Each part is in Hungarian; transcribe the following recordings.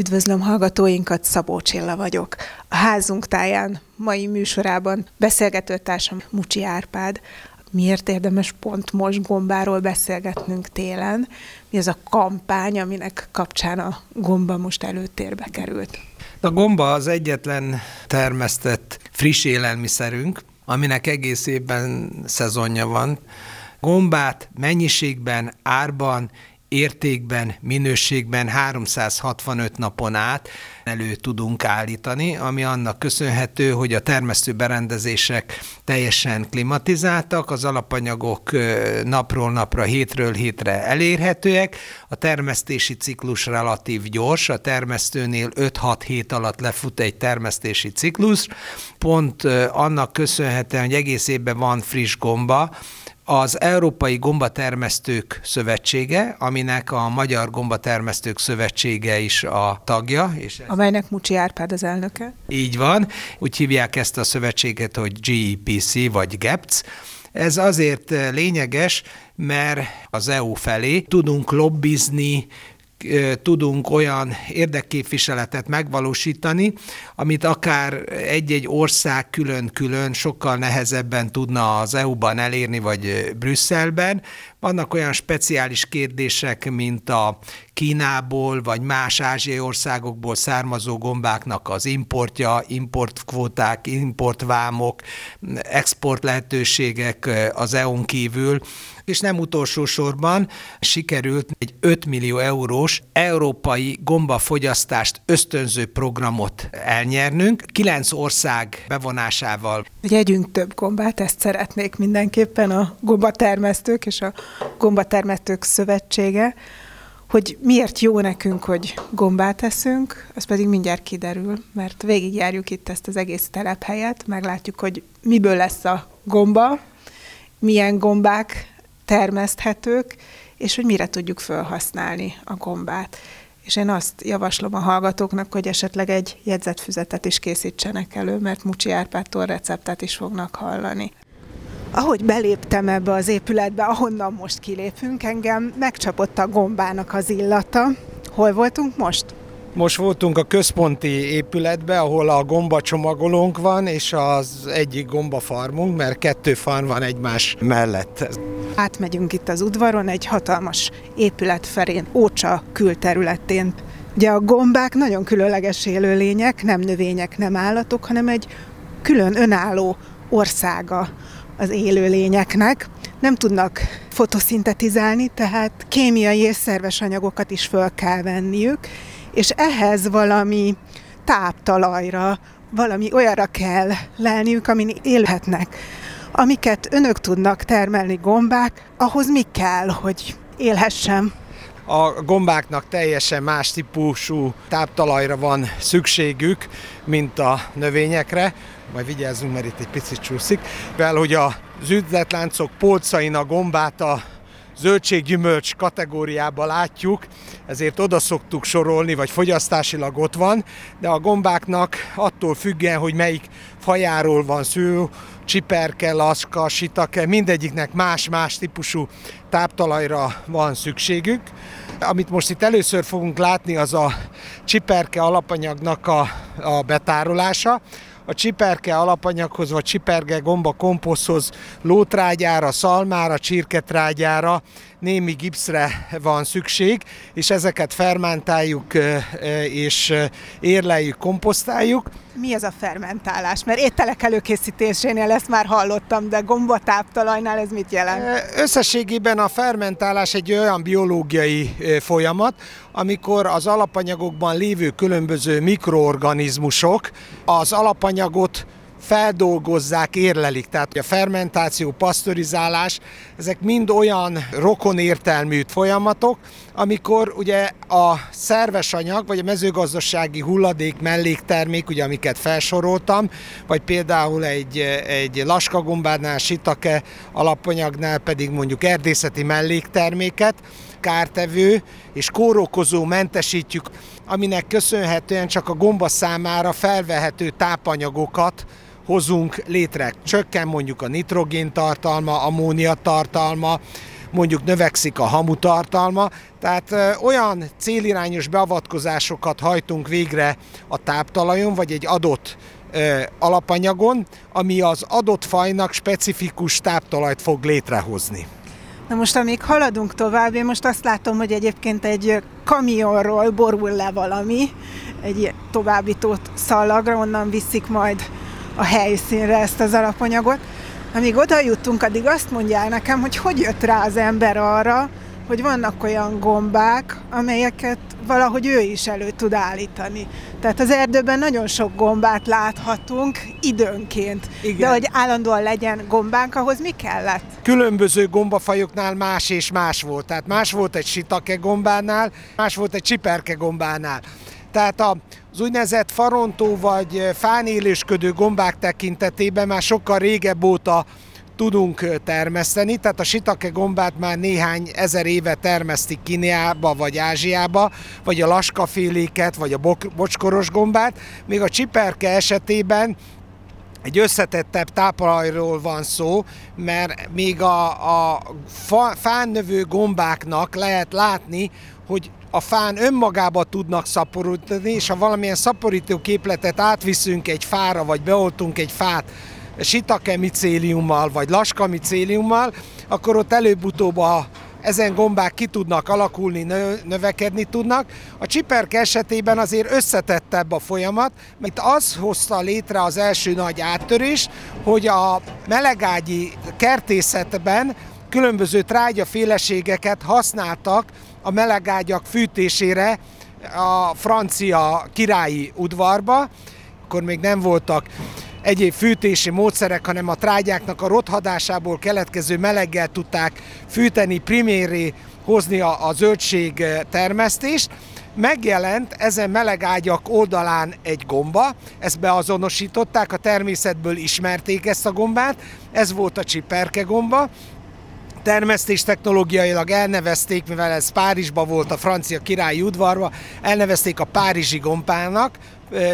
Üdvözlöm hallgatóinkat, Szabó Csilla vagyok. A házunk táján mai műsorában beszélgetőtársam Mucsi Árpád. Miért érdemes pont most gombáról beszélgetnünk télen? Mi az a kampány, aminek kapcsán a gomba most előtérbe került? A gomba az egyetlen termesztett friss élelmiszerünk, aminek egész évben szezonja van. Gombát mennyiségben, árban értékben, minőségben 365 napon át elő tudunk állítani, ami annak köszönhető, hogy a termesztő berendezések teljesen klimatizáltak, az alapanyagok napról napra, hétről hétre elérhetőek, a termesztési ciklus relatív gyors, a termesztőnél 5-6 hét alatt lefut egy termesztési ciklus, pont annak köszönhetően, hogy egész évben van friss gomba, az Európai Gombatermesztők Szövetsége, aminek a Magyar Gombatermesztők Szövetsége is a tagja. És ez... Amelynek Mucsi Árpád az elnöke. Így van. Úgy hívják ezt a szövetséget, hogy GEPC vagy GEPC. Ez azért lényeges, mert az EU felé tudunk lobbizni, tudunk olyan érdekképviseletet megvalósítani, amit akár egy-egy ország külön-külön sokkal nehezebben tudna az EU-ban elérni, vagy Brüsszelben. Vannak olyan speciális kérdések, mint a Kínából vagy más ázsiai országokból származó gombáknak az importja, importkvóták, importvámok, export lehetőségek az EU-n kívül, és nem utolsó sorban sikerült egy 5 millió eurós európai gombafogyasztást ösztönző programot elnyernünk, kilenc ország bevonásával. Jegyünk több gombát, ezt szeretnék mindenképpen a gombatermesztők és a gombatermesztők szövetsége. Hogy miért jó nekünk, hogy gombát eszünk, az pedig mindjárt kiderül, mert végigjárjuk itt ezt az egész telephelyet, meglátjuk, hogy miből lesz a gomba, milyen gombák termeszthetők, és hogy mire tudjuk felhasználni a gombát. És én azt javaslom a hallgatóknak, hogy esetleg egy jegyzetfüzetet is készítsenek elő, mert Mucsi Árpádtól receptet is fognak hallani. Ahogy beléptem ebbe az épületbe, ahonnan most kilépünk, engem megcsapott a gombának az illata. Hol voltunk most? Most voltunk a központi épületbe, ahol a gombacsomagolónk van, és az egyik gombafarmunk, mert kettő farm van egymás mellett. Átmegyünk itt az udvaron, egy hatalmas épület felén, Ócsa külterületén. Ugye a gombák nagyon különleges élőlények, nem növények, nem állatok, hanem egy külön önálló országa az élőlényeknek. Nem tudnak fotoszintetizálni, tehát kémiai és szerves anyagokat is föl kell venniük, és ehhez valami táptalajra, valami olyanra kell lenniük, amin élhetnek. Amiket önök tudnak termelni gombák, ahhoz mi kell, hogy élhessen? A gombáknak teljesen más típusú táptalajra van szükségük, mint a növényekre. Majd vigyázzunk, mert itt egy picit csúszik. Vel, hogy az üzletláncok a gombát a zöldséggyümölcs kategóriába látjuk, ezért oda szoktuk sorolni, vagy fogyasztásilag ott van, de a gombáknak attól függően, hogy melyik fajáról van szó, csiperke, laska, sitake, mindegyiknek más-más típusú táptalajra van szükségük. Amit most itt először fogunk látni, az a csiperke alapanyagnak a, a betárolása a csiperke alapanyaghoz, vagy csiperge gomba komposzthoz lótrágyára, szalmára, csirketrágyára, némi gipszre van szükség, és ezeket fermentáljuk és érleljük, komposztáljuk. Mi ez a fermentálás? Mert ételek előkészítésénél ezt már hallottam, de gombatáptalajnál ez mit jelent? Összességében a fermentálás egy olyan biológiai folyamat, amikor az alapanyagokban lévő különböző mikroorganizmusok az alapanyagot feldolgozzák, érlelik. Tehát a fermentáció, pasztorizálás, ezek mind olyan rokonértelmű folyamatok, amikor ugye a szerves anyag, vagy a mezőgazdasági hulladék melléktermék, ugye amiket felsoroltam, vagy például egy, egy laskagombánál, sitake alapanyagnál pedig mondjuk erdészeti mellékterméket, kártevő és kórokozó mentesítjük, aminek köszönhetően csak a gomba számára felvehető tápanyagokat hozunk létre. Csökken mondjuk a nitrogén tartalma, ammónia tartalma, mondjuk növekszik a hamutartalma, tehát olyan célirányos beavatkozásokat hajtunk végre a táptalajon, vagy egy adott alapanyagon, ami az adott fajnak specifikus táptalajt fog létrehozni. Na most, amíg haladunk tovább, én most azt látom, hogy egyébként egy kamionról borul le valami, egy továbbított szallagra, onnan viszik majd a helyszínre ezt az alapanyagot. Amíg oda jutunk, addig azt mondják nekem, hogy hogy jött rá az ember arra, hogy vannak olyan gombák, amelyeket valahogy ő is elő tud állítani. Tehát az erdőben nagyon sok gombát láthatunk időnként. Igen. De hogy állandóan legyen gombánk, ahhoz mi kellett? Különböző gombafajoknál más és más volt. Tehát más volt egy sitake gombánál, más volt egy csiperke gombánál. Tehát az úgynevezett farontó vagy fán élősködő gombák tekintetében már sokkal régebb óta tudunk termeszteni, tehát a sitake gombát már néhány ezer éve termesztik Kíniába vagy Ázsiába, vagy a laskaféléket, vagy a bocskoros gombát, még a csiperke esetében egy összetettebb tápolajról van szó, mert még a, a fán növő gombáknak lehet látni, hogy a fán önmagába tudnak szaporítani, és ha valamilyen szaporító képletet átviszünk egy fára, vagy beoltunk egy fát sitake micéliummal, vagy laska micéliummal, akkor ott előbb-utóbb a ezen gombák ki tudnak alakulni, növekedni tudnak. A csiperke esetében azért összetettebb a folyamat, mert az hozta létre az első nagy áttörést, hogy a melegágyi kertészetben különböző trágyaféleségeket használtak a melegágyak fűtésére a francia királyi udvarba, akkor még nem voltak egyéb fűtési módszerek, hanem a trágyáknak a rothadásából keletkező meleggel tudták fűteni, priméré hozni a, a zöldség termesztést. Megjelent ezen melegágyak oldalán egy gomba, ezt beazonosították, a természetből ismerték ezt a gombát, ez volt a csiperke gomba, termesztés technológiailag elnevezték, mivel ez Párizsban volt a francia királyi udvarba, elnevezték a párizsi gombának,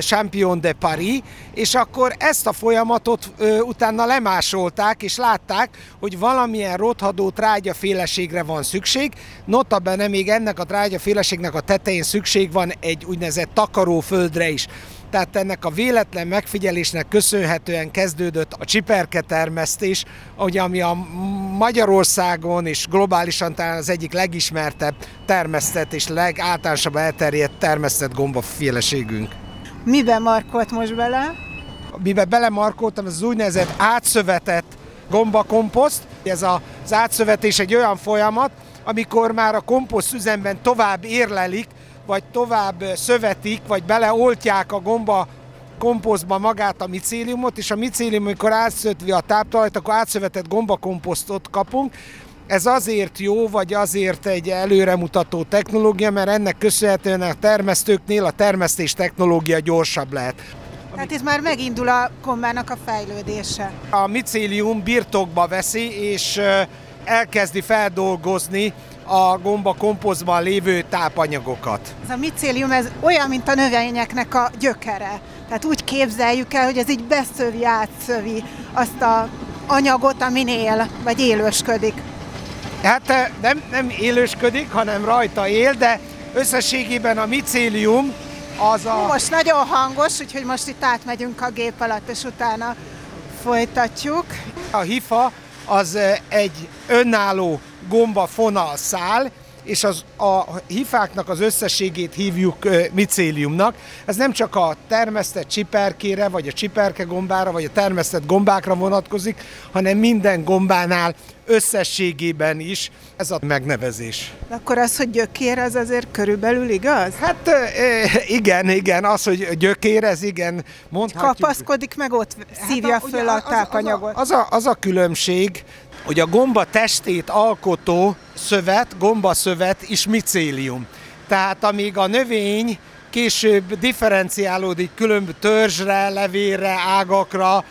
Champion de Paris, és akkor ezt a folyamatot ö, utána lemásolták, és látták, hogy valamilyen rothadó trágyaféleségre van szükség. Notabene még ennek a trágyaféleségnek a tetején szükség van egy úgynevezett takaróföldre is tehát ennek a véletlen megfigyelésnek köszönhetően kezdődött a csiperke termesztés, ugye, ami a Magyarországon és globálisan talán az egyik legismertebb termesztett és legáltalánosabb elterjedt termesztett gombaféleségünk. Miben markolt most bele? Miben belemarkoltam, ez az úgynevezett átszövetett gombakomposzt. Ez az átszövetés egy olyan folyamat, amikor már a komposzt üzemben tovább érlelik, vagy tovább szövetik, vagy beleoltják a gomba komposztba magát a micéliumot, és a micélium, amikor átszötvi a táptalajt, akkor átszövetett gombakomposztot kapunk. Ez azért jó, vagy azért egy előremutató technológia, mert ennek köszönhetően a termesztőknél a termesztés technológia gyorsabb lehet. Tehát itt már megindul a kombának a fejlődése. A micélium birtokba veszi, és elkezdi feldolgozni a gomba kompozban lévő tápanyagokat. Ez a micélium ez olyan, mint a növényeknek a gyökere. Tehát úgy képzeljük el, hogy ez így beszövi, átszövi azt a anyagot, amin él, vagy élősködik. Hát eh, nem, nem élősködik, hanem rajta él, de összességében a micélium az a... Most nagyon hangos, úgyhogy most itt átmegyünk a gép alatt, és utána folytatjuk. A hifa az eh, egy önálló gomba fonal szál, és az, a hifáknak az összességét hívjuk micéliumnak. Ez nem csak a termesztett csiperkére, vagy a csiperke gombára, vagy a termesztett gombákra vonatkozik, hanem minden gombánál összességében is ez a megnevezés. Akkor az, hogy gyökér, az azért körülbelül igaz? Hát igen, igen, az, hogy gyökér, ez igen, mondhatjuk. Kapaszkodik meg ott, szívja hát a, föl a tápanyagot. Az a, az, a, az a különbség, hogy a gomba testét alkotó szövet, gombaszövet is micélium. Tehát amíg a növény később differenciálódik különböző törzsre, levélre, ágakra,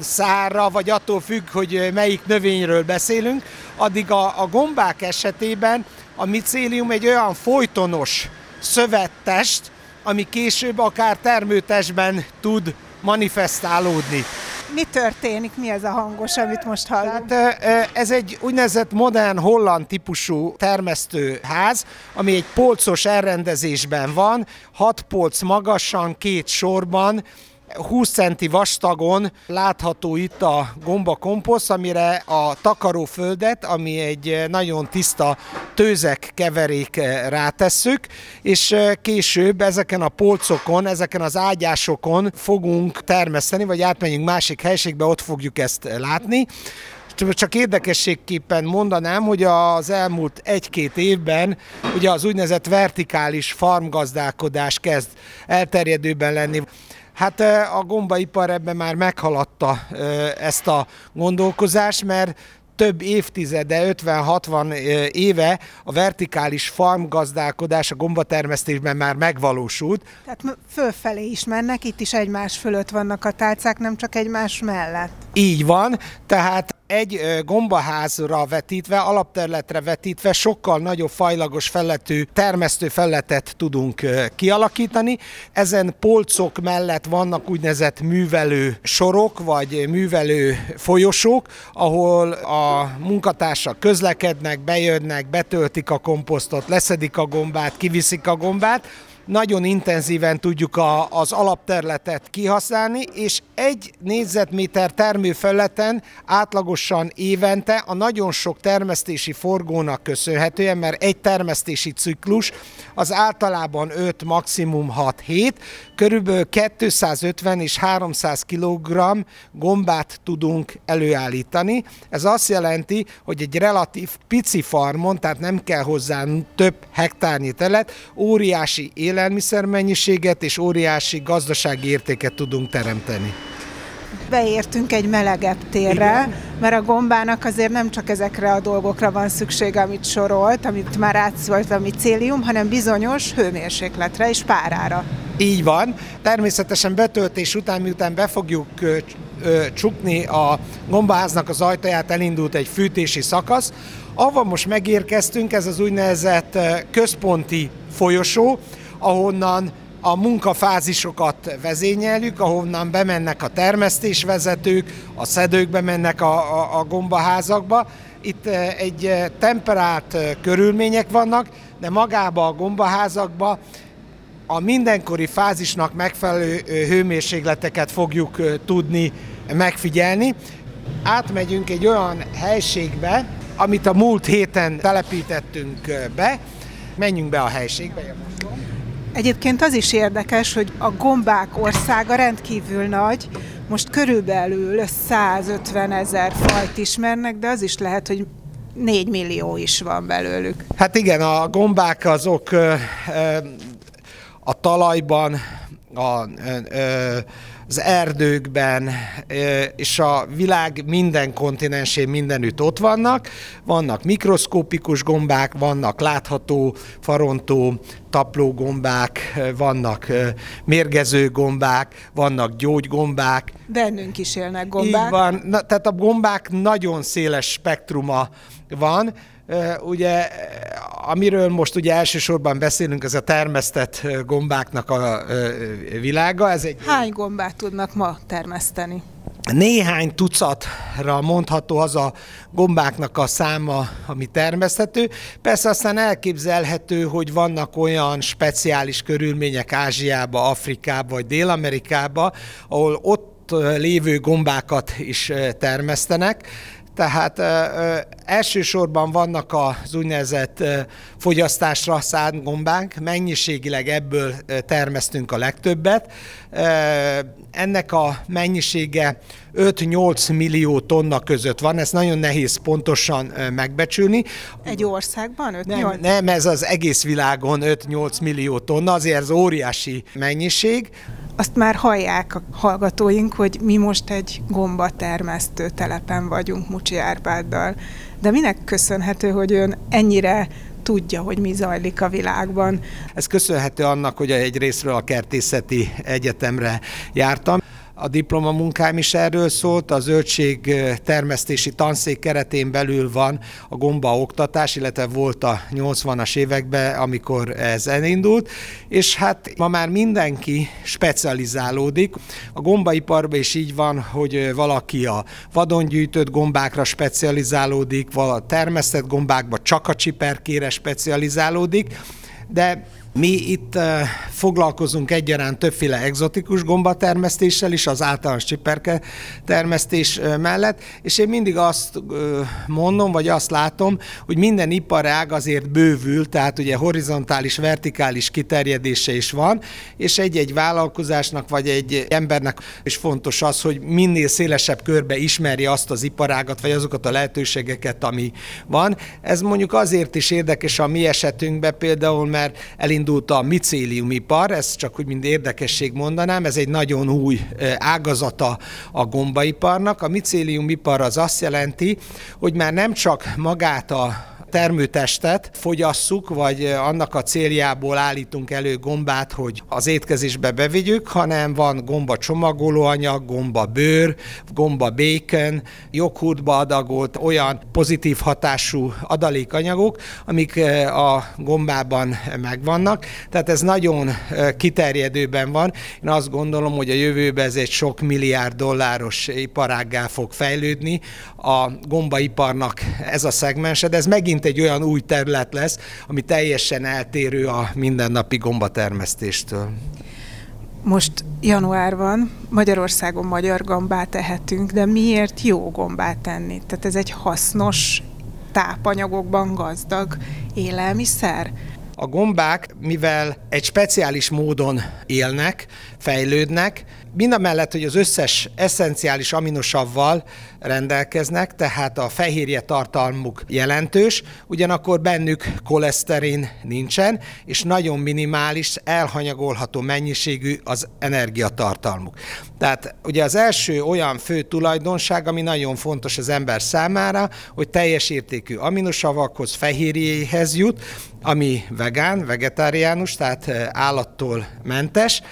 szárra, vagy attól függ, hogy melyik növényről beszélünk, addig a, a gombák esetében a micélium egy olyan folytonos szövettest, ami később akár termőtestben tud manifestálódni. Mi történik? Mi ez a hangos, amit most hallunk? Tehát, ez egy úgynevezett modern holland típusú termesztőház, ami egy polcos elrendezésben van, hat polc magasan, két sorban, 20 centi vastagon látható itt a gomba komposzt, amire a takaróföldet, ami egy nagyon tiszta tőzek keverék eh, rátesszük, és eh, később ezeken a polcokon, ezeken az ágyásokon fogunk termeszteni, vagy átmegyünk másik helységbe, ott fogjuk ezt látni. Csak érdekességképpen mondanám, hogy az elmúlt egy-két évben ugye az úgynevezett vertikális farmgazdálkodás kezd elterjedőben lenni. Hát a gombaipar ebben már meghaladta ezt a gondolkozást, mert több évtizede, 50-60 éve a vertikális farmgazdálkodás a gombatermesztésben már megvalósult. Tehát fölfelé is mennek, itt is egymás fölött vannak a tálcák, nem csak egymás mellett. Így van, tehát egy gombaházra vetítve, alapterületre vetítve sokkal nagyobb fajlagos felletű termesztő felletet tudunk kialakítani. Ezen polcok mellett vannak úgynevezett művelő sorok, vagy művelő folyosók, ahol a munkatársak közlekednek, bejönnek, betöltik a komposztot, leszedik a gombát, kiviszik a gombát, nagyon intenzíven tudjuk a, az alapterületet kihasználni, és egy négyzetméter termőfelületen átlagosan évente a nagyon sok termesztési forgónak köszönhetően, mert egy termesztési ciklus az általában 5, maximum 6 hét, körülbelül 250 és 300 kg gombát tudunk előállítani. Ez azt jelenti, hogy egy relatív pici farmon, tehát nem kell hozzá több hektárnyi telet, óriási élet élelmiszermennyiséget és óriási gazdasági értéket tudunk teremteni beértünk egy melegebb térre, Igen. mert a gombának azért nem csak ezekre a dolgokra van szüksége, amit sorolt, amit már átszólt a micélium, hanem bizonyos hőmérsékletre és párára. Így van. Természetesen betöltés után, miután be fogjuk csukni a gombaháznak az ajtaját, elindult egy fűtési szakasz. Ahol most megérkeztünk, ez az úgynevezett központi folyosó, ahonnan a munkafázisokat vezényeljük, ahonnan bemennek a termesztésvezetők, a szedők bemennek a, a, a gombaházakba. Itt eh, egy eh, temperált eh, körülmények vannak, de magába a gombaházakba a mindenkori fázisnak megfelelő hőmérsékleteket fogjuk tudni megfigyelni. Átmegyünk egy olyan helységbe, amit a múlt héten telepítettünk be. Menjünk be a helységbe. Egyébként az is érdekes, hogy a gombák országa rendkívül nagy, most körülbelül 150 ezer fajt ismernek, de az is lehet, hogy 4 millió is van belőlük. Hát igen, a gombák azok a talajban, a, az erdőkben, és a világ minden kontinensén mindenütt ott vannak. Vannak mikroszkópikus gombák, vannak látható, farontó, tapló gombák, vannak mérgező gombák, vannak gyógygombák. Bennünk is élnek gombák. Így van, Na, tehát a gombák nagyon széles spektruma van, Ugye, amiről most ugye elsősorban beszélünk, ez a termesztett gombáknak a világa. Ez egy... Hány gombát tudnak ma termeszteni? Néhány tucatra mondható az a gombáknak a száma, ami termeszthető. Persze aztán elképzelhető, hogy vannak olyan speciális körülmények Ázsiába, Afrikába vagy Dél-Amerikába, ahol ott lévő gombákat is termesztenek, tehát elsősorban vannak az úgynevezett fogyasztásra szánt gombánk, mennyiségileg ebből termesztünk a legtöbbet. Ennek a mennyisége 5-8 millió tonna között van, ez nagyon nehéz pontosan megbecsülni. Egy országban 5 nem, nem, ez az egész világon 5-8 millió tonna, azért ez óriási mennyiség azt már hallják a hallgatóink, hogy mi most egy gombatermesztő telepen vagyunk Mucsi Árpáddal. De minek köszönhető, hogy ön ennyire tudja, hogy mi zajlik a világban? Ez köszönhető annak, hogy egy részről a kertészeti egyetemre jártam. A diplomamunkám is erről szólt, a zöldség termesztési tanszék keretén belül van a gomba oktatás, illetve volt a 80-as években, amikor ez elindult, és hát ma már mindenki specializálódik. A gombaiparban is így van, hogy valaki a vadon gyűjtött gombákra specializálódik, vala termesztett gombákba csak a csiperkére specializálódik, de mi itt uh, foglalkozunk egyaránt többféle egzotikus gombatermesztéssel is, az általános csiperke termesztés uh, mellett, és én mindig azt uh, mondom, vagy azt látom, hogy minden iparág azért bővül, tehát ugye horizontális, vertikális kiterjedése is van, és egy-egy vállalkozásnak, vagy egy embernek is fontos az, hogy minél szélesebb körbe ismeri azt az iparágat, vagy azokat a lehetőségeket, ami van. Ez mondjuk azért is érdekes a mi esetünkben például, mert elindul elindult a micéliumipar, ezt csak úgy mind érdekesség mondanám, ez egy nagyon új ágazata a gombaiparnak. A micéliumipar az azt jelenti, hogy már nem csak magát a termőtestet fogyasszuk, vagy annak a céljából állítunk elő gombát, hogy az étkezésbe bevigyük, hanem van gomba csomagolóanyag, gomba bőr, gomba bacon, joghurtba adagolt olyan pozitív hatású adalékanyagok, amik a gombában megvannak. Tehát ez nagyon kiterjedőben van. Én azt gondolom, hogy a jövőben ez egy sok milliárd dolláros iparággá fog fejlődni. A gombaiparnak ez a szegmense, de ez megint megint egy olyan új terület lesz, ami teljesen eltérő a mindennapi gombatermesztéstől. Most január van, Magyarországon magyar gombát tehetünk, de miért jó gombát tenni? Tehát ez egy hasznos, tápanyagokban gazdag élelmiszer? A gombák, mivel egy speciális módon élnek, fejlődnek, mind a mellett, hogy az összes eszenciális aminosavval rendelkeznek, tehát a fehérje tartalmuk jelentős, ugyanakkor bennük koleszterin nincsen, és nagyon minimális, elhanyagolható mennyiségű az energiatartalmuk. Tehát ugye az első olyan fő tulajdonság, ami nagyon fontos az ember számára, hogy teljes értékű aminosavakhoz, fehérjéhez jut, ami vegán, vegetáriánus, tehát állattól mentes,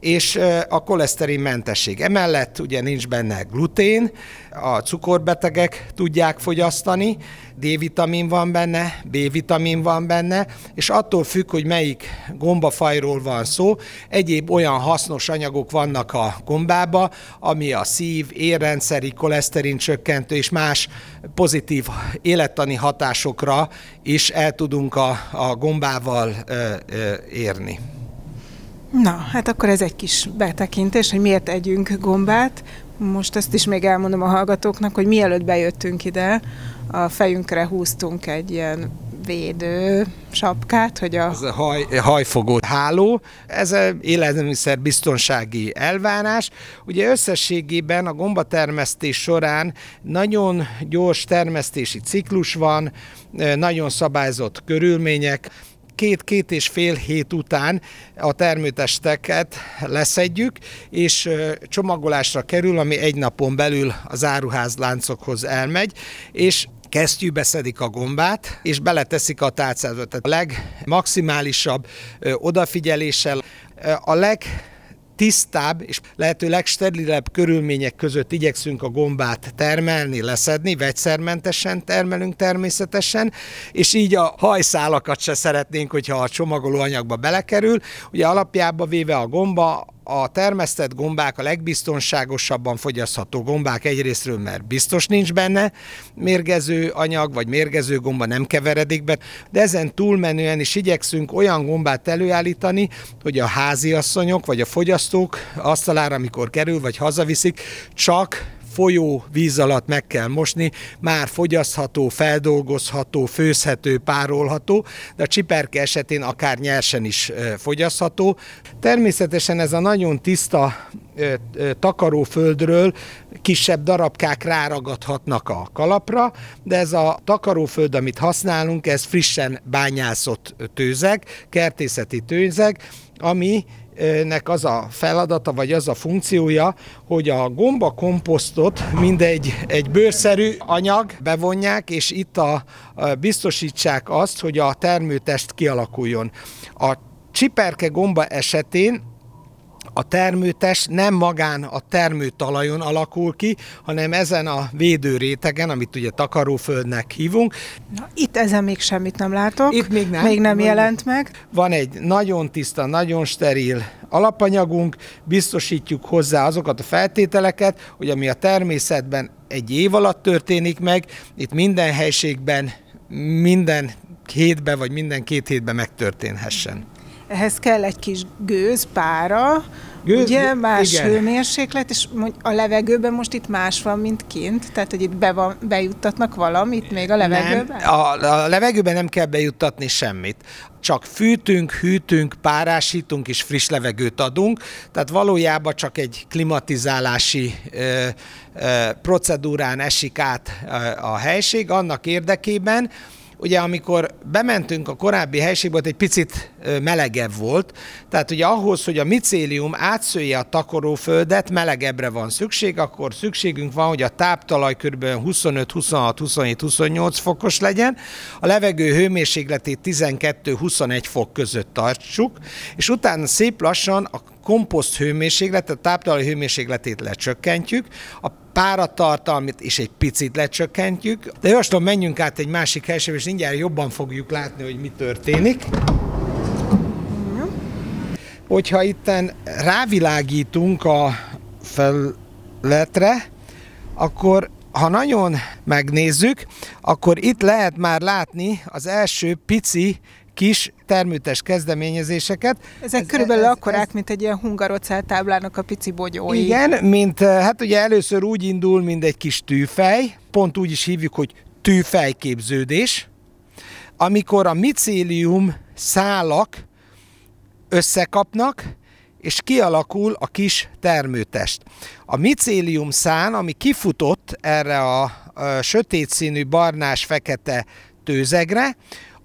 és a koleszterin mentesség. Emellett ugye nincs benne glutén, a cukorbetegek tudják fogyasztani, D-vitamin van benne, B-vitamin van benne, és attól függ, hogy melyik gombafajról van szó, egyéb olyan hasznos anyagok vannak a gombába, ami a szív, érrendszeri, koleszterin csökkentő és más pozitív élettani hatásokra is el tudunk a, a gombával ö, ö, érni. Na, hát akkor ez egy kis betekintés, hogy miért együnk gombát. Most ezt is még elmondom a hallgatóknak, hogy mielőtt bejöttünk ide, a fejünkre húztunk egy ilyen védő sapkát, hogy a... Ez a haj, hajfogó háló, ez élelmiszer biztonsági elvárás. Ugye összességében a gombatermesztés során nagyon gyors termesztési ciklus van, nagyon szabályzott körülmények, két-két és fél hét után a termőtesteket leszedjük, és csomagolásra kerül, ami egy napon belül az áruházláncokhoz elmegy, és kesztyűbe szedik a gombát, és beleteszik a tálcába. Tehát a legmaximálisabb odafigyeléssel, a leg tisztább és lehető legsterilebb körülmények között igyekszünk a gombát termelni, leszedni, vegyszermentesen termelünk természetesen, és így a hajszálakat se szeretnénk, hogyha a csomagoló anyagba belekerül. Ugye alapjába véve a gomba a termesztett gombák a legbiztonságosabban fogyasztható gombák egyrésztről, mert biztos nincs benne. Mérgező anyag, vagy mérgező gomba nem keveredik be, de ezen túlmenően is igyekszünk olyan gombát előállítani, hogy a háziasszonyok, vagy a fogyasztók asztalára, amikor kerül, vagy hazaviszik, csak folyó víz alatt meg kell mosni, már fogyasztható, feldolgozható, főzhető, párolható, de a csiperke esetén akár nyersen is fogyasztható. Természetesen ez a nagyon tiszta takaróföldről kisebb darabkák ráragadhatnak a kalapra, de ez a takaróföld, amit használunk, ez frissen bányászott tőzeg, kertészeti tőzeg, ami nek az a feladata, vagy az a funkciója, hogy a gomba komposztot mindegy egy bőrszerű anyag bevonják, és itt a, a biztosítsák azt, hogy a termőtest kialakuljon. A csiperke gomba esetén a termőtest nem magán a termőtalajon alakul ki, hanem ezen a védő rétegen, amit ugye takaróföldnek hívunk. Na, itt ezen még semmit nem látok. Itt még nem. Még nem jelent meg. Van egy nagyon tiszta, nagyon steril alapanyagunk, biztosítjuk hozzá azokat a feltételeket, hogy ami a természetben egy év alatt történik meg, itt minden helységben, minden hétben vagy minden két hétben megtörténhessen. Ehhez kell egy kis gőz, pára, Gőz, ugye más igen. hőmérséklet, és a levegőben most itt más van, mint kint, tehát hogy itt be van, bejuttatnak valamit még a levegőben? Nem, a, a levegőben nem kell bejuttatni semmit. Csak fűtünk, hűtünk, párásítunk és friss levegőt adunk, tehát valójában csak egy klimatizálási ö, ö, procedúrán esik át a helység annak érdekében, ugye amikor bementünk a korábbi helységbe, ott egy picit melegebb volt, tehát ugye ahhoz, hogy a micélium átszője a takaróföldet, melegebbre van szükség, akkor szükségünk van, hogy a táptalaj kb. 25, 26, 27, 28 fokos legyen, a levegő hőmérsékletét 12-21 fok között tartsuk, és utána szép lassan a komposzt hőmérsékletet, a táptalaj hőmérsékletét lecsökkentjük, a páratartalmit is egy picit lecsökkentjük, de javaslom, menjünk át egy másik helységbe, és mindjárt jobban fogjuk látni, hogy mi történik. Hogyha itten rávilágítunk a felletre, akkor ha nagyon megnézzük, akkor itt lehet már látni az első pici kis termőtes kezdeményezéseket. Ezek ez, körülbelül ez, akkorák, ez, mint egy ilyen hungarocell táblának a pici bogyói. Igen, mint hát ugye először úgy indul, mint egy kis tűfej, pont úgy is hívjuk, hogy tűfejképződés, amikor a micélium szálak összekapnak, és kialakul a kis termőtest. A micélium szán, ami kifutott erre a, a sötét színű barnás-fekete tőzegre,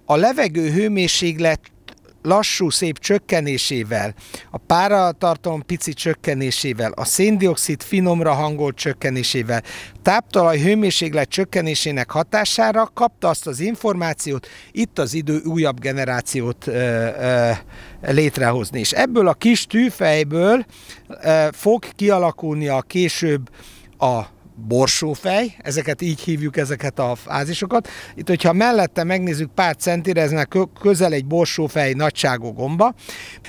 a levegő hőmérséklet lassú, szép csökkenésével, a páratartalom pici csökkenésével, a széndiokszid finomra hangolt csökkenésével, táptalaj hőmérséklet csökkenésének hatására kapta azt az információt, itt az idő újabb generációt ö, ö, létrehozni. És ebből a kis tűfejből ö, fog kialakulni a később a borsófej, ezeket így hívjuk, ezeket a fázisokat. Itt, hogyha mellette megnézzük pár centire, ez közel egy borsófej nagyságú gomba.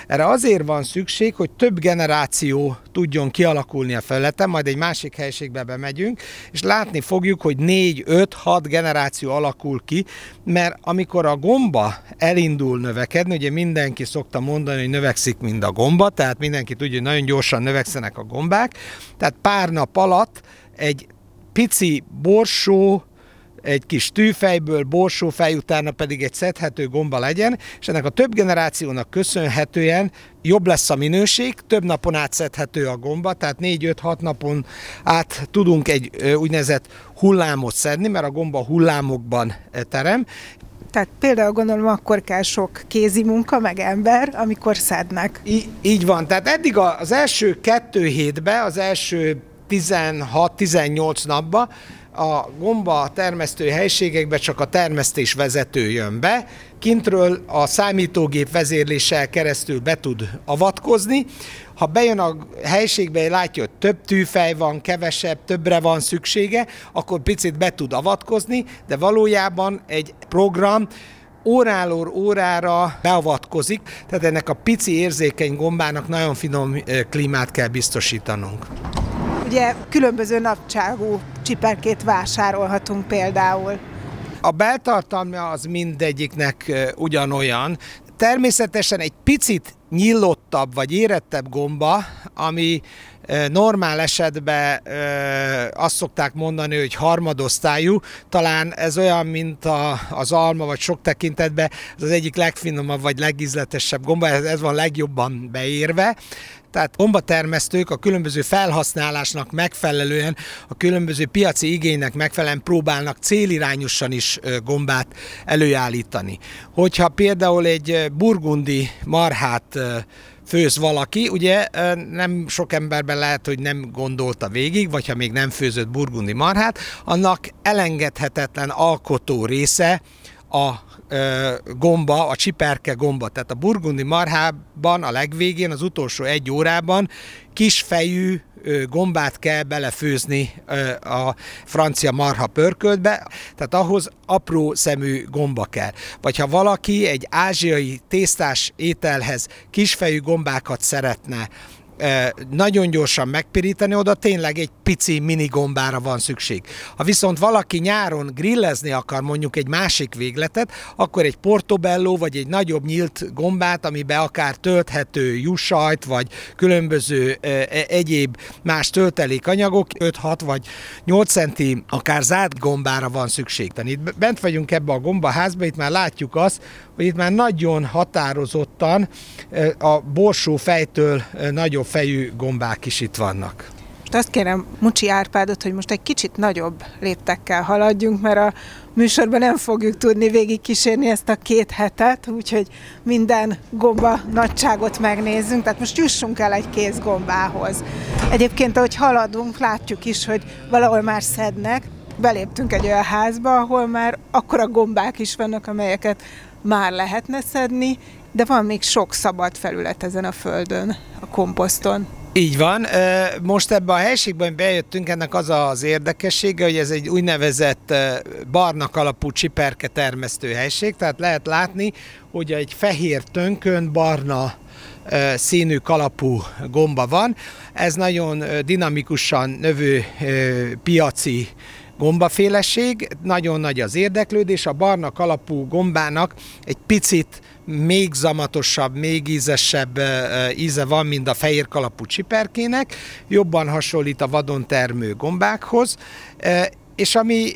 Erre azért van szükség, hogy több generáció tudjon kialakulni a felületen, majd egy másik helységbe bemegyünk, és látni fogjuk, hogy 4-5-6 generáció alakul ki, mert amikor a gomba elindul növekedni, ugye mindenki szokta mondani, hogy növekszik, mint a gomba, tehát mindenki tudja, hogy nagyon gyorsan növekszenek a gombák, tehát pár nap alatt egy pici borsó, egy kis tűfejből, borsófej, utána pedig egy szedhető gomba legyen, és ennek a több generációnak köszönhetően jobb lesz a minőség, több napon át szedhető a gomba, tehát 4-5-6 napon át tudunk egy úgynevezett hullámot szedni, mert a gomba hullámokban terem, tehát például gondolom akkor kell sok kézi munka, meg ember, amikor szednek. Í- így van. Tehát eddig az első kettő hétben, az első 16-18 napba a gomba termesztő helységekbe csak a termesztés vezető jön be, kintről a számítógép vezérléssel keresztül be tud avatkozni. Ha bejön a helységbe, látja, hogy több tűfej van, kevesebb, többre van szüksége, akkor picit be tud avatkozni, de valójában egy program óráról órára beavatkozik, tehát ennek a pici érzékeny gombának nagyon finom klímát kell biztosítanunk. Ugye különböző napcságú csiperkét vásárolhatunk például. A beltartalma az mindegyiknek ugyanolyan. Természetesen egy picit nyílottabb vagy érettebb gomba, ami normál esetben azt szokták mondani, hogy harmadosztályú, talán ez olyan, mint a, az alma, vagy sok tekintetben, ez az egyik legfinomabb, vagy legízletesebb gomba, ez, ez van legjobban beérve, tehát gombatermesztők a különböző felhasználásnak megfelelően, a különböző piaci igénynek megfelelően próbálnak célirányosan is gombát előállítani. Hogyha például egy burgundi marhát főz valaki, ugye nem sok emberben lehet, hogy nem gondolta végig, vagy ha még nem főzött burgundi marhát, annak elengedhetetlen alkotó része a gomba, a csiperke gomba. Tehát a burgundi marhában a legvégén, az utolsó egy órában kisfejű gombát kell belefőzni a francia marha pörköltbe, tehát ahhoz apró szemű gomba kell. Vagy ha valaki egy ázsiai tésztás ételhez kisfejű gombákat szeretne nagyon gyorsan megpirítani, oda tényleg egy pici mini gombára van szükség. Ha viszont valaki nyáron grillezni akar mondjuk egy másik végletet, akkor egy portobello vagy egy nagyobb nyílt gombát, amiben akár tölthető jussajt, vagy különböző e, egyéb más töltelékanyagok, 5-6 vagy 8 centi akár zárt gombára van szükség. Tehát itt bent vagyunk ebbe a gombaházba, itt már látjuk azt, hogy itt már nagyon határozottan a borsó fejtől nagyobb fejű gombák is itt vannak. Most azt kérem Mucsi Árpádot, hogy most egy kicsit nagyobb léptekkel haladjunk, mert a műsorban nem fogjuk tudni végig kísérni ezt a két hetet, úgyhogy minden gomba nagyságot megnézzünk, tehát most jussunk el egy kéz gombához. Egyébként, ahogy haladunk, látjuk is, hogy valahol már szednek, beléptünk egy olyan házba, ahol már akkora gombák is vannak, amelyeket már lehetne szedni, de van még sok szabad felület ezen a földön, a komposzton. Így van. Most ebbe a helységben bejöttünk, ennek az az érdekessége, hogy ez egy úgynevezett barnak alapú csiperke termesztő helység, tehát lehet látni, hogy egy fehér tönkön barna színű kalapú gomba van. Ez nagyon dinamikusan növő piaci gombaféleség, nagyon nagy az érdeklődés, a barna kalapú gombának egy picit még zamatosabb, még ízesebb íze van, mint a fehér kalapú csiperkének, jobban hasonlít a vadon termő gombákhoz, és ami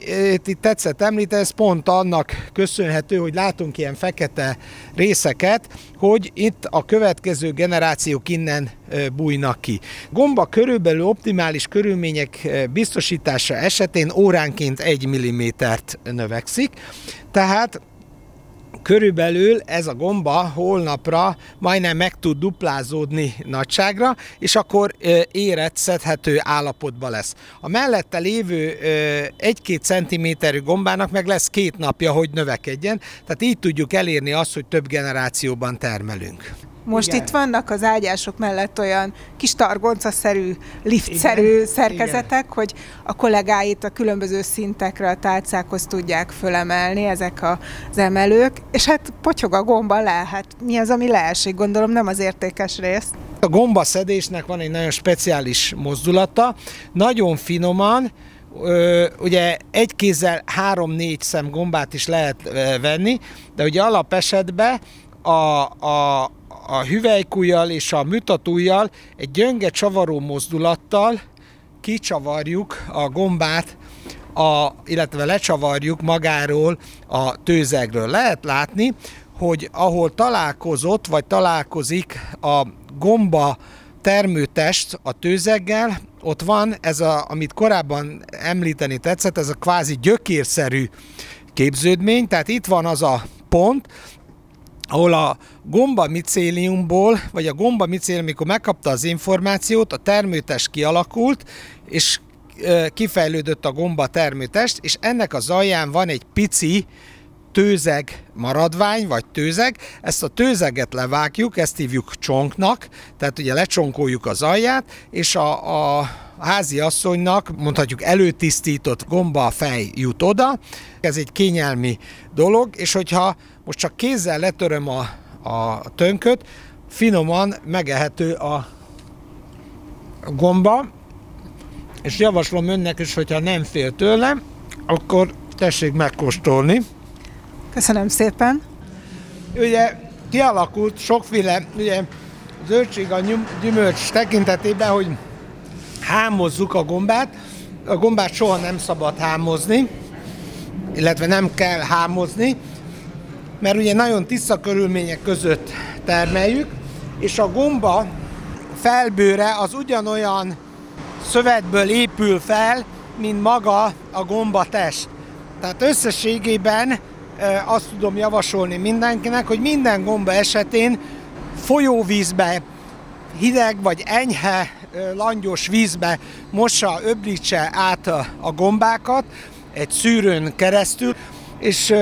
itt tetszett említeni, ez pont annak köszönhető, hogy látunk ilyen fekete részeket, hogy itt a következő generációk innen bújnak ki. Gomba körülbelül optimális körülmények biztosítása esetén óránként 1 mm-t növekszik, tehát körülbelül ez a gomba holnapra majdnem meg tud duplázódni nagyságra, és akkor érett, szedhető állapotba lesz. A mellette lévő 1-2 centiméterű gombának meg lesz két napja, hogy növekedjen, tehát így tudjuk elérni azt, hogy több generációban termelünk. Most Igen. itt vannak az ágyások mellett olyan kis targoncaszerű, liftszerű Igen. szerkezetek, Igen. hogy a kollégáit a különböző szintekre, a tálcákhoz tudják fölemelni ezek az emelők, és hát potyog a gomba le, hát mi az, ami leesik, gondolom nem az értékes rész. A gombaszedésnek van egy nagyon speciális mozdulata, nagyon finoman, Ö, ugye egy kézzel három-négy szem gombát is lehet venni, de ugye alapesetben a, a, a hüvelykujjal és a műtatújjal egy gyönge csavaró mozdulattal kicsavarjuk a gombát, a, illetve lecsavarjuk magáról a tőzegről. Lehet látni, hogy ahol találkozott, vagy találkozik a gomba termőtest a tőzeggel, ott van ez, a, amit korábban említeni tetszett, ez a kvázi gyökérszerű képződmény, tehát itt van az a pont, ahol a gomba micéliumból, vagy a gomba micélium, amikor megkapta az információt, a termőtest kialakult, és kifejlődött a gomba termőtest, és ennek az alján van egy pici tőzeg maradvány, vagy tőzeg. Ezt a tőzeget levágjuk, ezt hívjuk csonknak, tehát ugye lecsonkoljuk az alját, és a, a házi asszonynak, mondhatjuk előtisztított gomba fej jut oda. Ez egy kényelmi dolog, és hogyha most csak kézzel letöröm a, a tönköt, finoman megehető a gomba, és javaslom önnek is, hogyha nem fél tőlem, akkor tessék megkóstolni. Köszönöm szépen. Ugye kialakult sokféle ugye, zöldség a gyümölcs tekintetében, hogy hámozzuk a gombát. A gombát soha nem szabad hámozni, illetve nem kell hámozni, mert ugye nagyon tiszta körülmények között termeljük, és a gomba felbőre az ugyanolyan szövetből épül fel, mint maga a gomba test. Tehát összességében azt tudom javasolni mindenkinek, hogy minden gomba esetén folyóvízbe, hideg vagy enyhe langyos vízbe mossa, öblítse át a, a gombákat egy szűrőn keresztül, és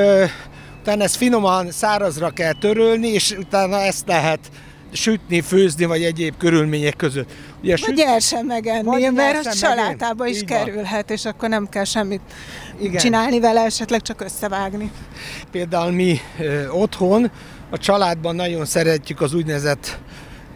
Utána ezt finoman szárazra kell törölni, és utána ezt lehet sütni, főzni, vagy egyéb körülmények között. Ugye vagy süt... gyersen megenni, vagy mert a salátába is Így kerülhet, és akkor nem kell semmit Igen. csinálni vele, esetleg csak összevágni. Például mi ö, otthon a családban nagyon szeretjük az úgynevezett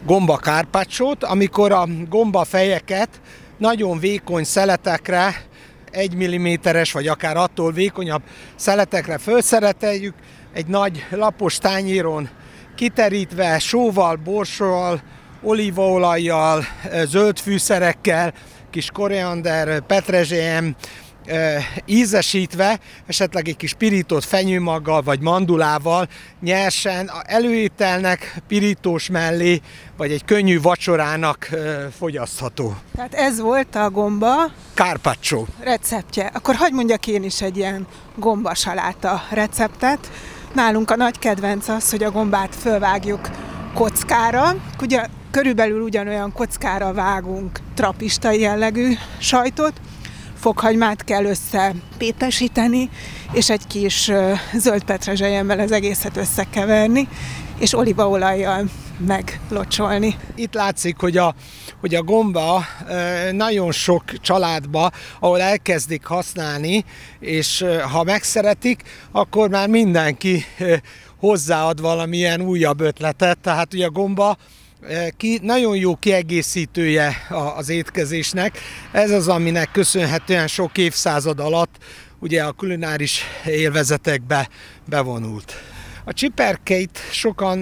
gomba kárpácsot, amikor a gomba fejeket nagyon vékony szeletekre, egy milliméteres, vagy akár attól vékonyabb szeletekre felszereteljük, egy nagy lapos tányéron kiterítve, sóval, borssal, olívaolajjal, zöld fűszerekkel, kis koriander, petrezselyem, ízesítve, esetleg egy kis pirított fenyőmaggal vagy mandulával nyersen előételnek, pirítós mellé, vagy egy könnyű vacsorának fogyasztható. Tehát ez volt a gomba Carpaccio receptje. Akkor hagyd mondjak én is egy ilyen gombasaláta receptet. Nálunk a nagy kedvenc az, hogy a gombát fölvágjuk kockára. Ugye körülbelül ugyanolyan kockára vágunk trapista jellegű sajtot, fokhagymát kell össze pétesíteni, és egy kis zöld petrezselyemmel az egészet összekeverni, és olívaolajjal meglocsolni. Itt látszik, hogy a, hogy a gomba nagyon sok családba, ahol elkezdik használni, és ha megszeretik, akkor már mindenki hozzáad valamilyen újabb ötletet, tehát ugye a gomba ki, nagyon jó kiegészítője az étkezésnek. Ez az, aminek köszönhetően sok évszázad alatt ugye a kulináris élvezetekbe bevonult. A csiperkeit sokan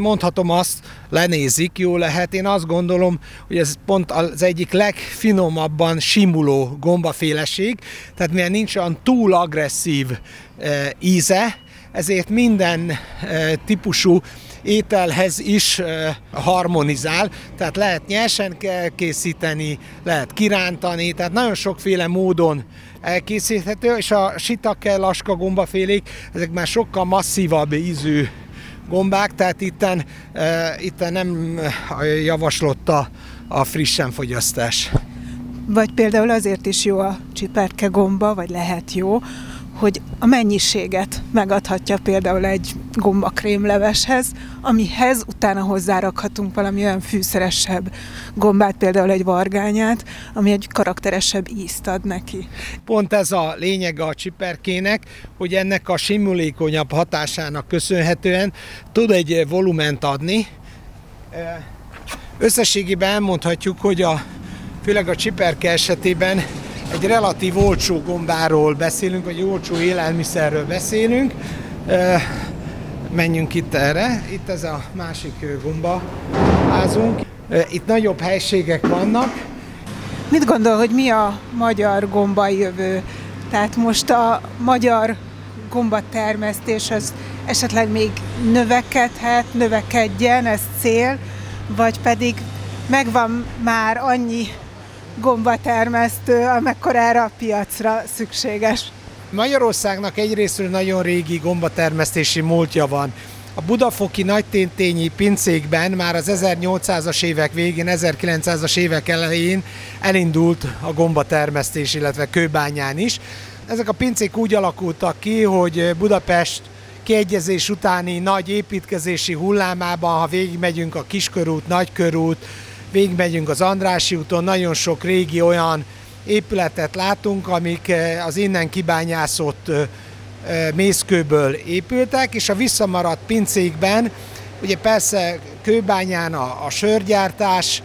mondhatom azt, lenézik, jó lehet. Én azt gondolom, hogy ez pont az egyik legfinomabban simuló gombaféleség, tehát mivel nincs olyan túl agresszív íze, ezért minden típusú ételhez is harmonizál, tehát lehet nyersen készíteni, lehet kirántani, tehát nagyon sokféle módon elkészíthető, és a sitake, laska gombafélék, ezek már sokkal masszívabb ízű gombák, tehát itten, itten nem javaslott a, frissen fogyasztás. Vagy például azért is jó a csiperke gomba, vagy lehet jó, hogy a mennyiséget megadhatja például egy gombakrémleveshez, amihez utána hozzárakhatunk valami olyan fűszeresebb gombát, például egy vargányát, ami egy karakteresebb ízt ad neki. Pont ez a lényege a csiperkének, hogy ennek a simulékonyabb hatásának köszönhetően tud egy volument adni. Összességében elmondhatjuk, hogy a, főleg a csiperke esetében egy relatív olcsó gombáról beszélünk, vagy olcsó élelmiszerről beszélünk. Menjünk itt erre. Itt ez a másik gomba házunk. Itt nagyobb helységek vannak. Mit gondol, hogy mi a magyar gomba jövő? Tehát most a magyar gombatermesztés az esetleg még növekedhet, növekedjen, ez cél, vagy pedig megvan már annyi gombatermesztő, amekkorára a piacra szükséges. Magyarországnak egyrésztről nagyon régi gombatermesztési múltja van. A budafoki nagyténtényi pincékben már az 1800-as évek végén, 1900-as évek elején elindult a gombatermesztés, illetve kőbányán is. Ezek a pincék úgy alakultak ki, hogy Budapest kiegyezés utáni nagy építkezési hullámában, ha végigmegyünk a Kiskörút, Nagykörút, végigmegyünk az Andrási úton, nagyon sok régi olyan épületet látunk, amik eh, az innen kibányászott eh, eh, mészkőből épültek, és a visszamaradt pincékben, ugye persze kőbányán a, a sörgyártás,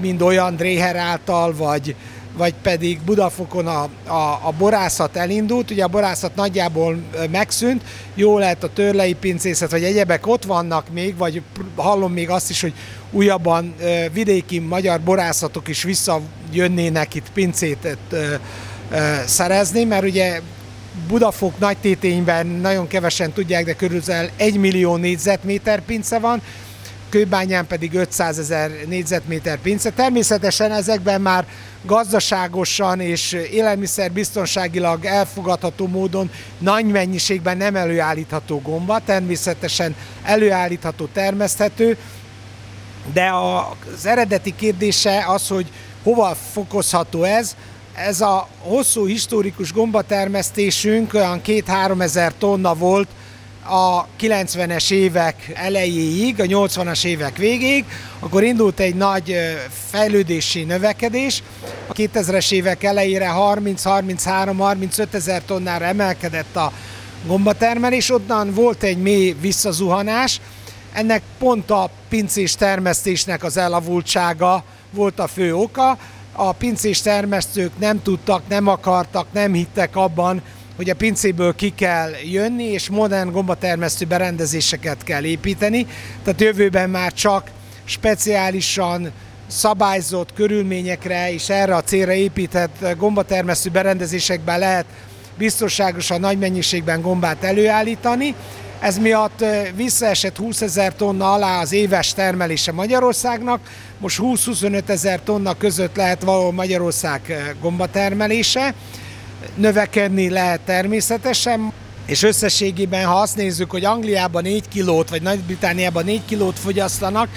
mind olyan Dréher által, vagy, vagy pedig Budafokon a, a, a borászat elindult, ugye a borászat nagyjából megszűnt, jó lehet a törlei pincészet, vagy egyebek ott vannak még, vagy hallom még azt is, hogy újabban vidéki magyar borászatok is visszajönnének itt pincét szerezni, mert ugye Budafok nagy tétényben nagyon kevesen tudják, de körülbelül 1 millió négyzetméter pince van, Kőbányán pedig 500 ezer négyzetméter pince. Természetesen ezekben már gazdaságosan és élelmiszerbiztonságilag elfogadható módon nagy mennyiségben nem előállítható gomba, természetesen előállítható, termeszthető, de az eredeti kérdése az, hogy hova fokozható ez, ez a hosszú historikus gombatermesztésünk olyan 2-3 ezer tonna volt a 90-es évek elejéig, a 80-as évek végéig, akkor indult egy nagy fejlődési növekedés. A 2000-es évek elejére 30-33-35 ezer tonnára emelkedett a gombatermelés, onnan volt egy mély visszazuhanás, ennek pont a pincés termesztésnek az elavultsága volt a fő oka. A pincés termesztők nem tudtak, nem akartak, nem hittek abban, hogy a pincéből ki kell jönni, és modern gombatermesztő berendezéseket kell építeni. Tehát jövőben már csak speciálisan szabályzott körülményekre és erre a célra épített gombatermesztő berendezésekben lehet biztonságosan nagy mennyiségben gombát előállítani. Ez miatt visszaesett 20 ezer tonna alá az éves termelése Magyarországnak, most 20-25 ezer tonna között lehet való Magyarország gombatermelése növekedni lehet természetesen, és összességében, ha azt nézzük, hogy Angliában 4 kilót, vagy Nagy-Britániában 4 kilót fogyasztanak,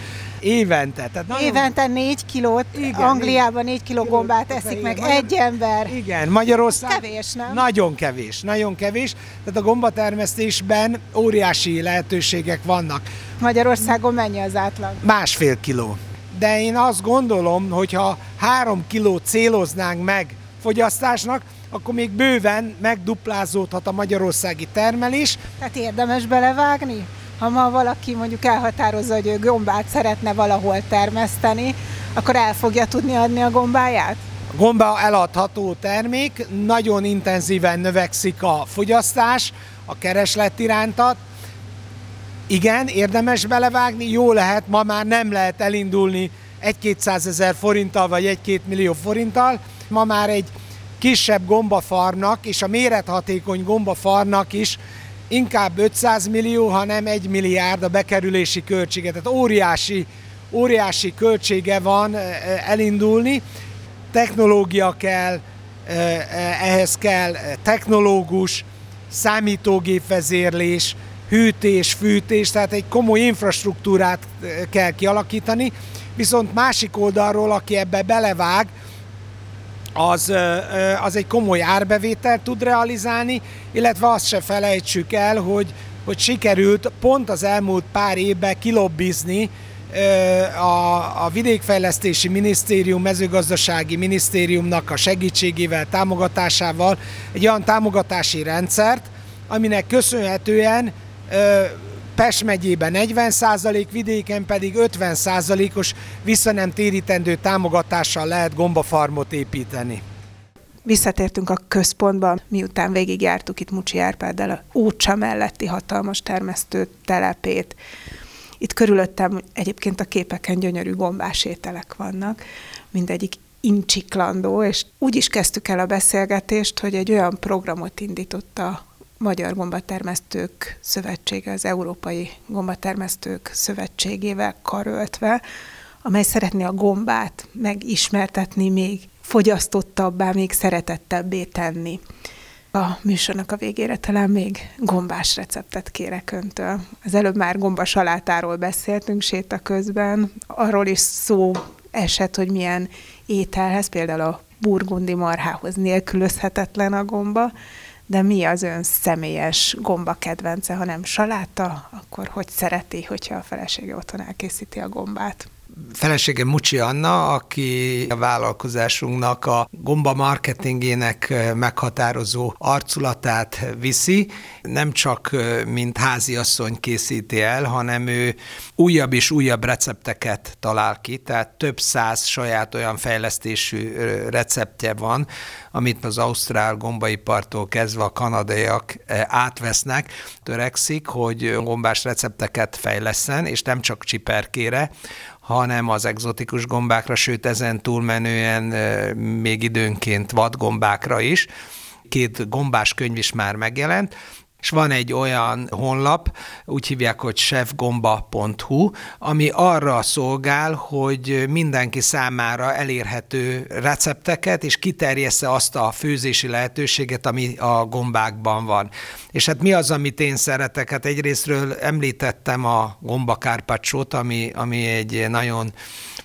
évente. Tehát nagyon... Évente 4 kilót, igen, Angliában 4 kiló gombát eszik meg Magyar... egy ember. Igen, Magyarország... Kevés, nem? Nagyon kevés, nagyon kevés. Tehát a gombatermesztésben óriási lehetőségek vannak. Magyarországon mennyi az átlag? Másfél kiló. De én azt gondolom, hogyha három kilót céloznánk meg fogyasztásnak, akkor még bőven megduplázódhat a magyarországi termelés. Tehát érdemes belevágni? Ha ma valaki mondjuk elhatározza, hogy ő gombát szeretne valahol termeszteni, akkor el fogja tudni adni a gombáját? Gomba eladható termék, nagyon intenzíven növekszik a fogyasztás, a kereslet irántat. Igen, érdemes belevágni, jó lehet, ma már nem lehet elindulni egy 1-200 forinttal vagy egy-két millió forinttal. Ma már egy kisebb gombafarnak és a mérethatékony gombafarnak is inkább 500 millió, hanem 1 milliárd a bekerülési költsége. Tehát óriási, óriási költsége van e, e, elindulni. Technológia kell, e, ehhez kell technológus, számítógépvezérlés, hűtés, fűtés, tehát egy komoly infrastruktúrát kell kialakítani, viszont másik oldalról, aki ebbe belevág, az, az egy komoly árbevételt tud realizálni, illetve azt se felejtsük el, hogy, hogy sikerült pont az elmúlt pár évben kilobbizni a, a vidékfejlesztési minisztérium, mezőgazdasági minisztériumnak a segítségével, támogatásával egy olyan támogatási rendszert, aminek köszönhetően Pest megyében 40%, vidéken pedig 50%-os visszanem térítendő támogatással lehet gombafarmot építeni. Visszatértünk a központba, miután végigjártuk itt Mucsi Árpáddal a Ócsa melletti hatalmas termesztő telepét. Itt körülöttem egyébként a képeken gyönyörű gombás ételek vannak, mindegyik incsiklandó, és úgy is kezdtük el a beszélgetést, hogy egy olyan programot indította Magyar Gombatermesztők Szövetsége, az Európai Gombatermesztők Szövetségével karöltve, amely szeretné a gombát megismertetni, még fogyasztottabbá, még szeretettebbé tenni. A műsornak a végére talán még gombás receptet kérek öntől. Az előbb már gomba salátáról beszéltünk séta közben, arról is szó esett, hogy milyen ételhez, például a burgundi marhához nélkülözhetetlen a gomba, de mi az ön személyes gomba kedvence, ha nem saláta, akkor hogy szereti, hogyha a felesége otthon elkészíti a gombát? Felesége Mucsi Anna, aki a vállalkozásunknak a gomba marketingének meghatározó arculatát viszi. Nem csak mint háziasszony készíti el, hanem ő újabb és újabb recepteket talál ki, tehát több száz saját olyan fejlesztésű receptje van, amit az ausztrál gombaipartól kezdve a kanadaiak átvesznek, törekszik, hogy gombás recepteket fejleszen, és nem csak csiperkére, hanem az egzotikus gombákra, sőt ezen túlmenően még időnként vadgombákra is. Két gombás könyv is már megjelent, és van egy olyan honlap, úgy hívják, hogy chefgomba.hu, ami arra szolgál, hogy mindenki számára elérhető recepteket, és kiterjessze azt a főzési lehetőséget, ami a gombákban van. És hát mi az, amit én szeretek? Hát egyrésztről említettem a gombakárpacsót, ami, ami egy nagyon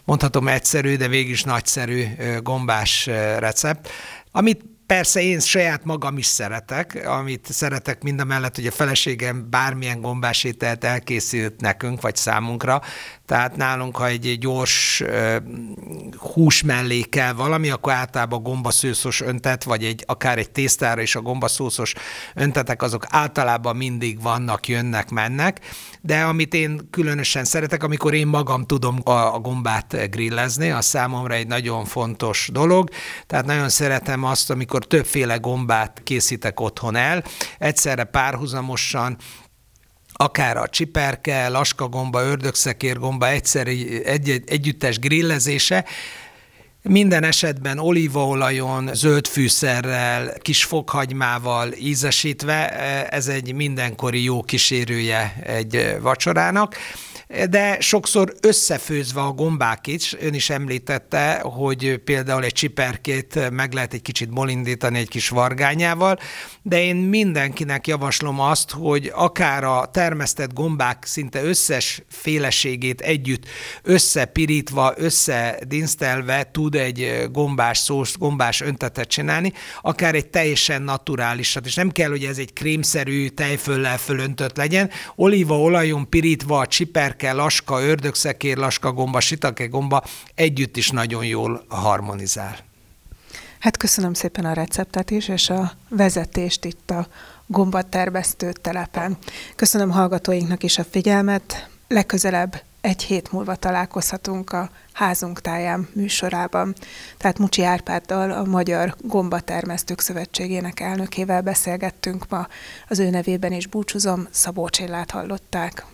mondhatom egyszerű, de végig is nagyszerű gombás recept. Amit Persze én saját magam is szeretek, amit szeretek mind a mellett, hogy a feleségem bármilyen gombásételt elkészült nekünk, vagy számunkra, tehát nálunk, ha egy gyors hús mellé kell valami, akkor általában gombaszőszos öntet, vagy egy, akár egy tésztára is a gombaszószos öntetek, azok általában mindig vannak, jönnek, mennek, de amit én különösen szeretek, amikor én magam tudom a, a gombát grillezni, az számomra egy nagyon fontos dolog, tehát nagyon szeretem azt, amikor többféle gombát készítek otthon el, egyszerre párhuzamosan akár a csiperke, laskagomba, ördögszekérgomba egyszeri egy, egy, együttes grillezése, minden esetben olívaolajon, zöld fűszerrel, kis fokhagymával ízesítve, ez egy mindenkori jó kísérője egy vacsorának de sokszor összefőzve a gombák is. Ön is említette, hogy például egy csiperkét meg lehet egy kicsit bolindítani egy kis vargányával, de én mindenkinek javaslom azt, hogy akár a termesztett gombák szinte összes féleségét együtt összepirítva, összedinsztelve tud egy gombás szósz, gombás öntetet csinálni, akár egy teljesen naturálisat, és nem kell, hogy ez egy krémszerű tejföllel fölöntött legyen, olívaolajon pirítva a csiper cserke, laska, ördögszekér, laska gomba, sitake gomba együtt is nagyon jól harmonizál. Hát köszönöm szépen a receptet is, és a vezetést itt a gombatermesztő telepen. Köszönöm hallgatóinknak is a figyelmet. Legközelebb egy hét múlva találkozhatunk a Házunk táján műsorában. Tehát Mucsi Árpáddal, a Magyar Gombatermesztők Szövetségének elnökével beszélgettünk ma. Az ő nevében is búcsúzom, Szabó Csillát hallották.